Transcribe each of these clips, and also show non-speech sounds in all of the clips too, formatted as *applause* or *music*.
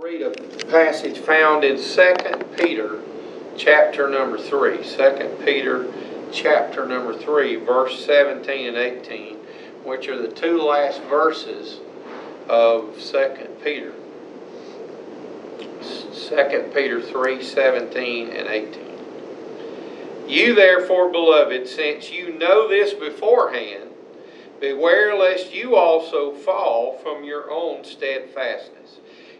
read a passage found in 2 Peter chapter number 3. 2 Peter chapter number 3, verse 17 and 18, which are the two last verses of 2 Peter. 2 Peter 3, 17 and 18. You therefore, beloved, since you know this beforehand, beware lest you also fall from your own steadfastness.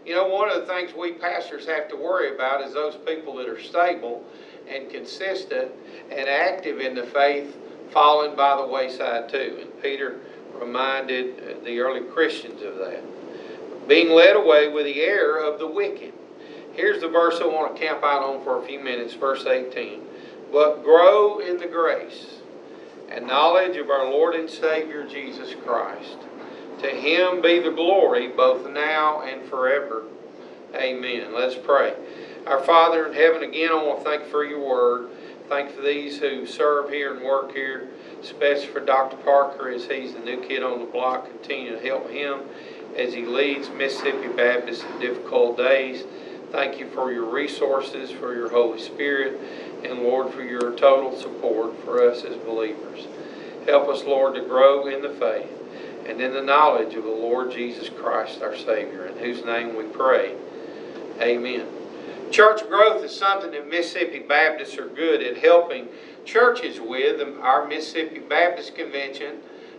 You know, one of the things we pastors have to worry about is those people that are stable and consistent and active in the faith falling by the wayside too. And Peter reminded uh, the early Christians of that. Being led away with the error of the wicked. Here's the verse I want to camp out on for a few minutes, verse 18. But grow in the grace and knowledge of our Lord and Savior Jesus Christ. To him be the glory both now and forever. Amen. Let's pray. Our Father in heaven, again, I want to thank you for your word. Thank you for these who serve here and work here, especially for Dr. Parker as he's the new kid on the block. Continue to help him as he leads Mississippi Baptist in difficult days. Thank you for your resources, for your Holy Spirit, and Lord, for your total support for us as believers. Help us, Lord, to grow in the faith and in the knowledge of the Lord Jesus Christ, our Savior, in whose name we pray. Amen. Church growth is something that Mississippi Baptists are good at helping churches with. Our Mississippi Baptist Convention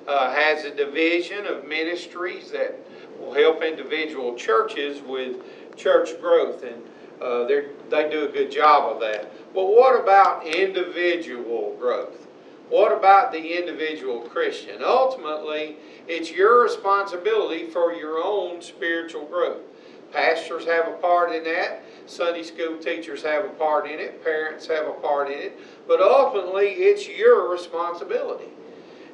uh, has a division of ministries that will help individual churches with church growth, and uh, they do a good job of that. But what about individual growth? What about the individual Christian? Ultimately, it's your responsibility for your own spiritual growth. Pastors have a part in that. Sunday school teachers have a part in it. Parents have a part in it. But ultimately, it's your responsibility.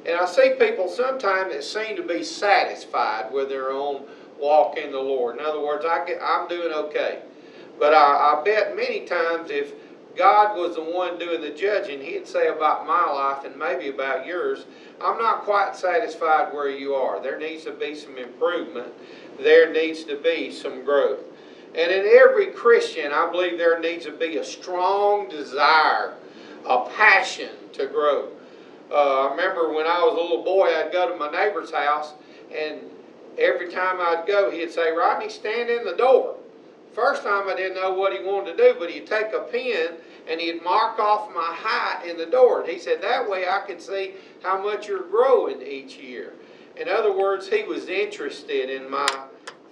And I see people sometimes that seem to be satisfied with their own walk in the Lord. In other words, I get, I'm doing okay. But I, I bet many times if God was the one doing the judging, He'd say about my life and maybe about yours, I'm not quite satisfied where you are. There needs to be some improvement. There needs to be some growth. And in every Christian, I believe there needs to be a strong desire, a passion to grow. Uh, I remember when I was a little boy, I'd go to my neighbor's house, and every time I'd go, he'd say, Rodney, stand in the door. First time I didn't know what he wanted to do, but he'd take a pen and he'd mark off my height in the door. And he said, that way I can see how much you're growing each year. In other words, he was interested in my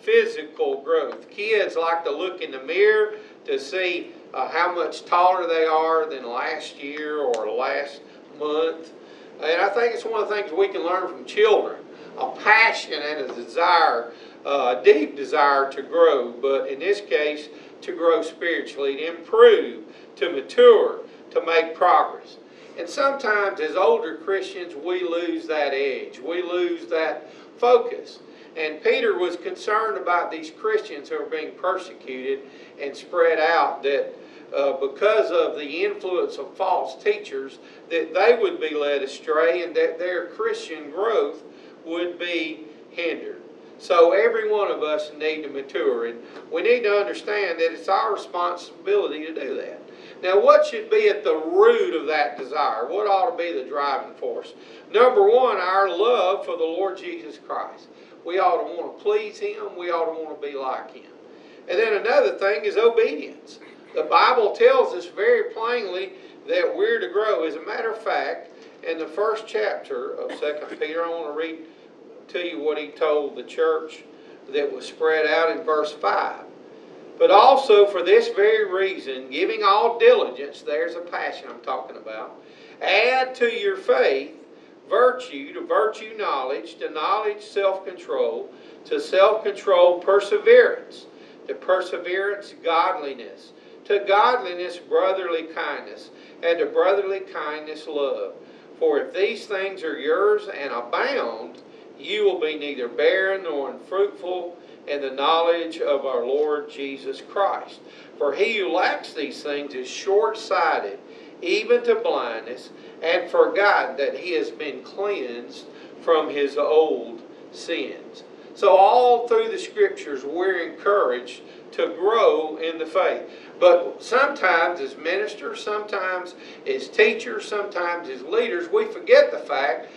physical growth. Kids like to look in the mirror to see uh, how much taller they are than last year or last month. And I think it's one of the things we can learn from children a passion and a desire, uh, a deep desire to grow, but in this case, to grow spiritually, to improve, to mature, to make progress. And sometimes as older Christians, we lose that edge. We lose that focus. And Peter was concerned about these Christians who are being persecuted and spread out that uh, because of the influence of false teachers, that they would be led astray and that their Christian growth would be hindered. So every one of us need to mature, and we need to understand that it's our responsibility to do that. Now, what should be at the root of that desire? What ought to be the driving force? Number one, our love for the Lord Jesus Christ. We ought to want to please Him. We ought to want to be like Him. And then another thing is obedience. The Bible tells us very plainly that we're to grow. As a matter of fact, in the first chapter of Second Peter, I want to read to you what he told the church that was spread out in verse 5. But also for this very reason, giving all diligence, there's a passion I'm talking about, add to your faith virtue, to virtue knowledge, to knowledge self control, to self control perseverance, to perseverance godliness, to godliness brotherly kindness, and to brotherly kindness love. For if these things are yours and abound, you will be neither barren nor unfruitful in the knowledge of our Lord Jesus Christ. For he who lacks these things is short sighted, even to blindness, and forgotten that he has been cleansed from his old sins. So, all through the scriptures, we're encouraged to grow in the faith. But sometimes, as ministers, sometimes as teachers, sometimes as leaders, we forget the fact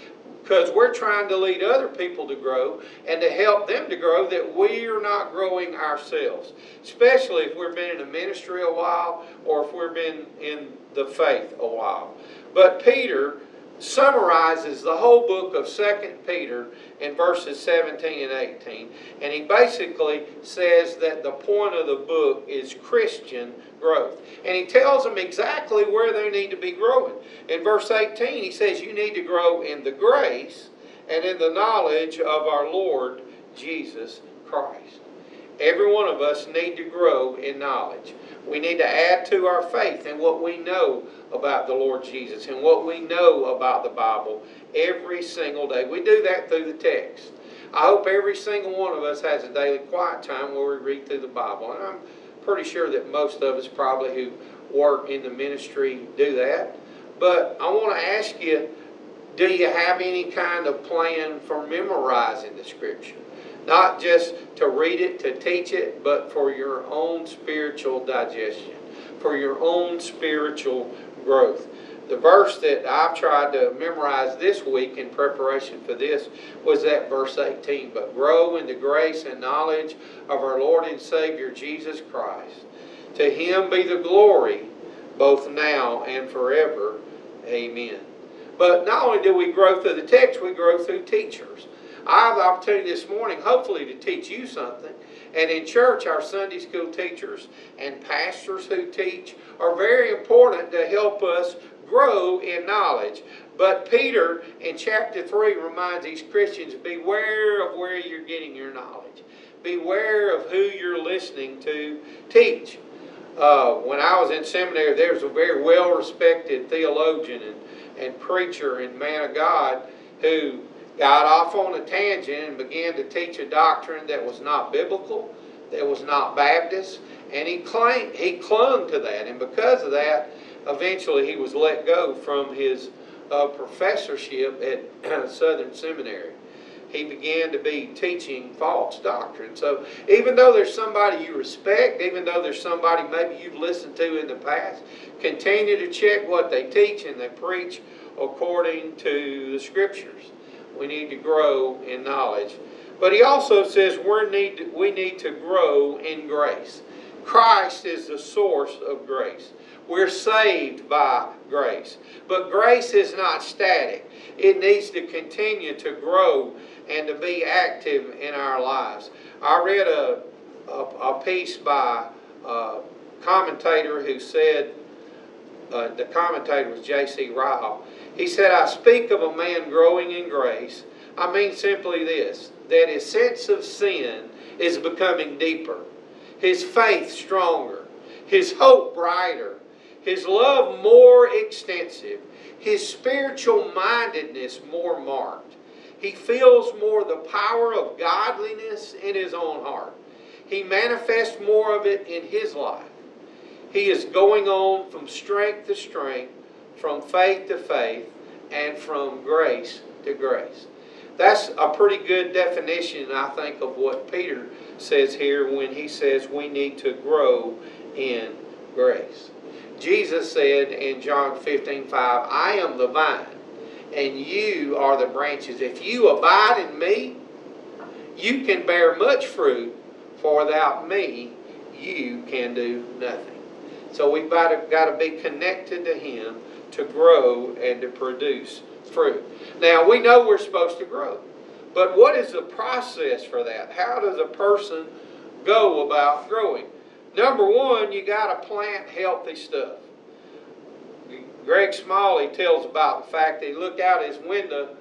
because we're trying to lead other people to grow and to help them to grow that we are not growing ourselves. Especially if we've been in a ministry a while or if we've been in the faith a while. But Peter summarizes the whole book of Second Peter in verses 17 and 18. And he basically says that the point of the book is Christian growth. And he tells them exactly where they need to be growing. In verse 18, he says, You need to grow in the grace and in the knowledge of our Lord Jesus Christ. Every one of us need to grow in knowledge. We need to add to our faith in what we know about the Lord Jesus and what we know about the Bible every single day. We do that through the text. I hope every single one of us has a daily quiet time where we read through the Bible. And I'm pretty sure that most of us probably who work in the ministry do that. But I want to ask you, do you have any kind of plan for memorizing the Scripture? Not just to read it, to teach it, but for your own spiritual digestion, for your own spiritual growth. The verse that I've tried to memorize this week in preparation for this was that verse 18. But grow in the grace and knowledge of our Lord and Savior Jesus Christ. To him be the glory both now and forever. Amen. But not only do we grow through the text, we grow through teachers. I have the opportunity this morning, hopefully, to teach you something. And in church, our Sunday school teachers and pastors who teach are very important to help us grow in knowledge. But Peter in chapter 3 reminds these Christians beware of where you're getting your knowledge, beware of who you're listening to teach. Uh, when I was in seminary, there was a very well respected theologian and, and preacher and man of God who got off on a tangent and began to teach a doctrine that was not biblical, that was not Baptist, and he claimed he clung to that, and because of that, eventually he was let go from his uh, professorship at *clears throat* Southern Seminary. He began to be teaching false doctrine. So even though there's somebody you respect, even though there's somebody maybe you've listened to in the past, continue to check what they teach and they preach according to the scriptures. We need to grow in knowledge. But he also says we need, we need to grow in grace. Christ is the source of grace. We're saved by grace. But grace is not static. It needs to continue to grow and to be active in our lives. I read a, a, a piece by a commentator who said, uh, the commentator was J.C. Ryle, he said, I speak of a man growing in grace. I mean simply this that his sense of sin is becoming deeper, his faith stronger, his hope brighter, his love more extensive, his spiritual mindedness more marked. He feels more the power of godliness in his own heart. He manifests more of it in his life. He is going on from strength to strength, from faith to faith, and from grace to grace. That's a pretty good definition, I think, of what Peter says here when he says we need to grow in grace. Jesus said in John 15 5, I am the vine, and you are the branches. If you abide in me, you can bear much fruit, for without me, you can do nothing. So we've got to, be connected to Him to grow and to produce fruit. Now, we know we're supposed to grow, but what is the process for that? How does a person go about growing? Number one, you got to plant healthy stuff. Greg Smalley tells about the fact that he looked out his window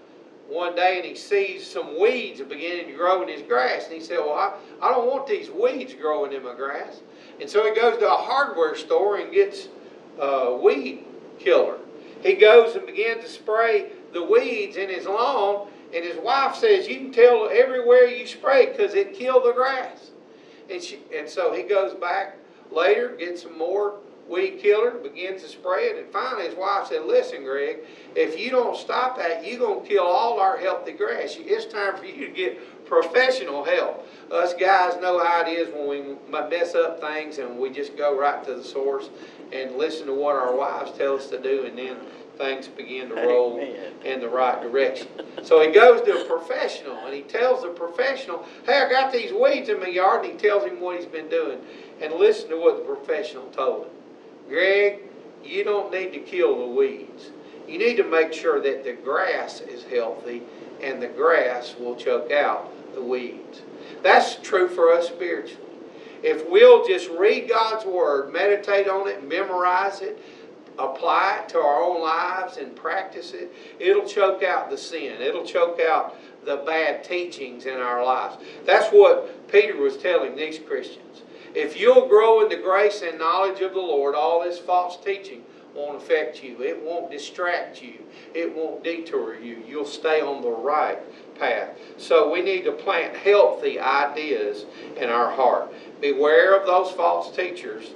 one day and he sees some weeds beginning to grow in his grass. And he said, Well, I, I don't want these weeds growing in my grass. And so he goes to a hardware store and gets a weed killer. He goes and begins to spray the weeds in his lawn, and his wife says, You can tell everywhere you spray because it killed the grass. And, she, and so he goes back later, gets some more weed killer, begins to spray it, and finally his wife said, Listen, Greg, if you don't stop that, you're going to kill all our healthy grass. It's time for you to get professional help. Us guys know how it is when we mess up things and we just go right to the source and listen to what our wives tell us to do, and then things begin to roll Amen. in the right direction. So he goes to a professional and he tells the professional, Hey, I got these weeds in my yard, and he tells him what he's been doing. And listen to what the professional told him Greg, you don't need to kill the weeds. You need to make sure that the grass is healthy and the grass will choke out the weeds. That's true for us spiritually. If we'll just read God's Word, meditate on it, memorize it, apply it to our own lives and practice it, it'll choke out the sin. It'll choke out the bad teachings in our lives. That's what Peter was telling these Christians. If you'll grow in the grace and knowledge of the Lord, all this false teaching won't affect you. It won't distract you. It won't detour you. You'll stay on the right path. So we need to plant healthy ideas in our heart. Beware of those false teachers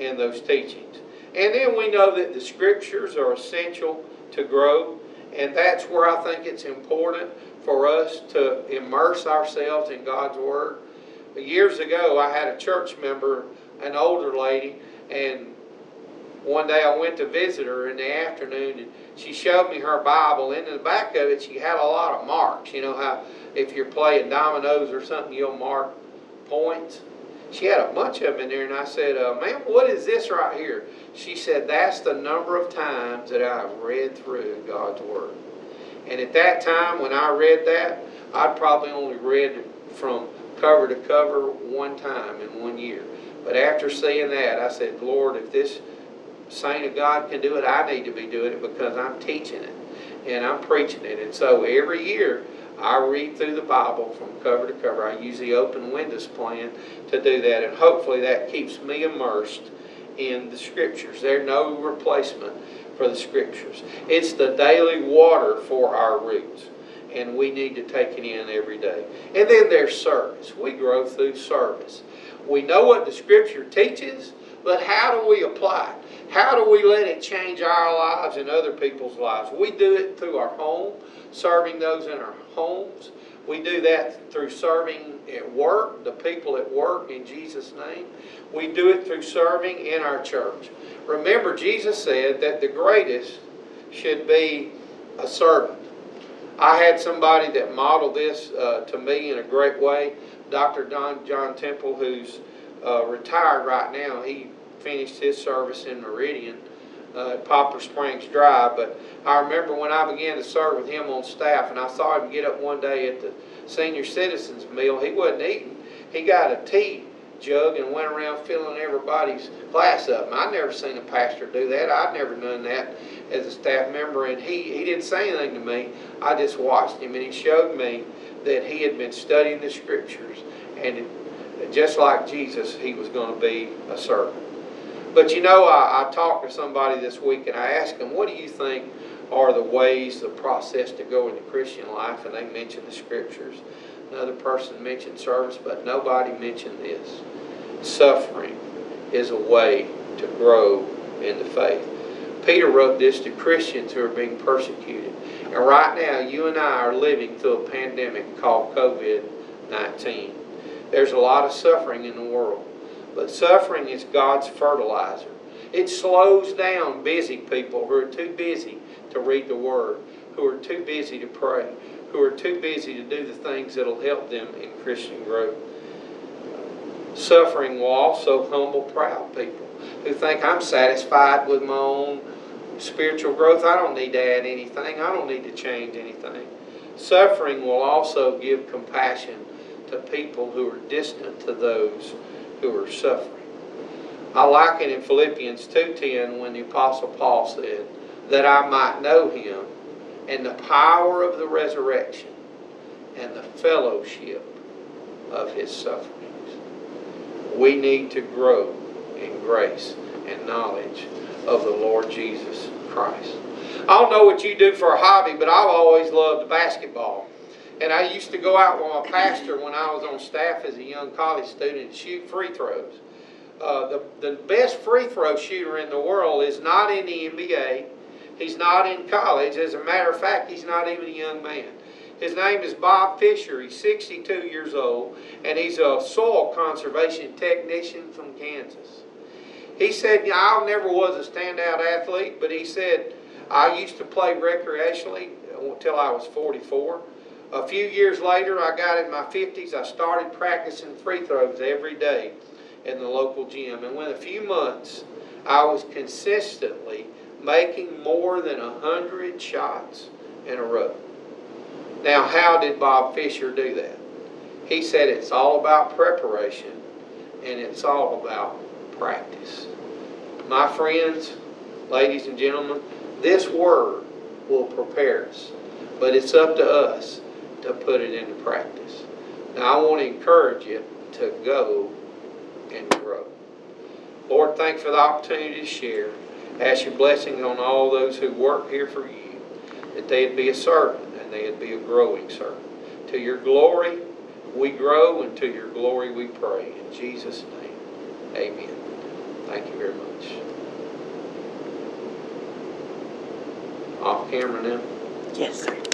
and those teachings. And then we know that the scriptures are essential to grow, and that's where I think it's important for us to immerse ourselves in God's Word. Years ago, I had a church member, an older lady, and one day I went to visit her in the afternoon, and she showed me her Bible. And in the back of it, she had a lot of marks. You know how if you're playing dominoes or something, you'll mark points. She had a bunch of them in there, and I said, uh, "Ma'am, what is this right here?" She said, "That's the number of times that I've read through God's Word." And at that time, when I read that, I'd probably only read from cover to cover one time in one year. But after seeing that, I said, Lord, if this saint of God can do it, I need to be doing it because I'm teaching it and I'm preaching it. And so every year, I read through the Bible from cover to cover. I use the open windows plan to do that, and hopefully that keeps me immersed in the Scriptures. There's no replacement for the Scriptures. It's the daily water for our roots, and we need to take it in every day. And then there's service. We grow through service. We know what the Scripture teaches, but how do we apply it? How do we let it change our lives and other people's lives? We do it through our home, serving those in our homes. We do that through serving at work, the people at work in Jesus' name. We do it through serving in our church. Remember, Jesus said that the greatest should be a servant. I had somebody that modeled this uh, to me in a great way. Dr. Don John Temple, who's uh, retired right now, he finished his service in Meridian uh, at Poplar Springs Drive. But I remember when I began to serve with him on staff, and I saw him get up one day at the senior citizens meal. He wasn't eating. He got a tea jug and went around filling everybody's glass up. And I'd never seen a pastor do that. I'd never done that as a staff member. And he, he didn't say anything to me. I just watched him, and he showed me that he had been studying the scriptures. And just like Jesus, he was going to be a servant. But you know, I, I talked to somebody this week and I asked them, what do you think are the ways, the process to go in the Christian life? And they mentioned the scriptures. Another person mentioned service, but nobody mentioned this. Suffering is a way to grow in the faith. Peter wrote this to Christians who are being persecuted. And right now, you and I are living through a pandemic called COVID 19. There's a lot of suffering in the world. But suffering is God's fertilizer. It slows down busy people who are too busy to read the Word, who are too busy to pray, who are too busy to do the things that will help them in Christian growth. Suffering will also humble proud people who think I'm satisfied with my own spiritual growth. I don't need to add anything, I don't need to change anything. Suffering will also give compassion to people who are distant to those who are suffering. I like it in Philippians 2.10 when the Apostle Paul said, that I might know him and the power of the resurrection and the fellowship of his sufferings. We need to grow in grace and knowledge of the Lord Jesus Christ. I don't know what you do for a hobby, but I've always loved basketball. And I used to go out with my pastor when I was on staff as a young college student and shoot free throws. Uh, the, the best free throw shooter in the world is not in the NBA. He's not in college. As a matter of fact, he's not even a young man. His name is Bob Fisher. He's 62 years old, and he's a soil conservation technician from Kansas. He said, "Yeah, I never was a standout athlete, but he said, I used to play recreationally until I was 44. A few years later, I got in my 50s, I started practicing free throws every day in the local gym. And within a few months, I was consistently making more than 100 shots in a row. Now, how did Bob Fisher do that? He said it's all about preparation and it's all about practice. My friends, ladies and gentlemen, this word will prepare us, but it's up to us to put it into practice. Now, I want to encourage you to go and grow. Lord, thanks for the opportunity to share. Ask your blessing on all those who work here for you, that they'd be a servant and they'd be a growing servant. To your glory, we grow, and to your glory we pray. In Jesus' name, amen. Thank you very much. Off camera now. Yes, sir.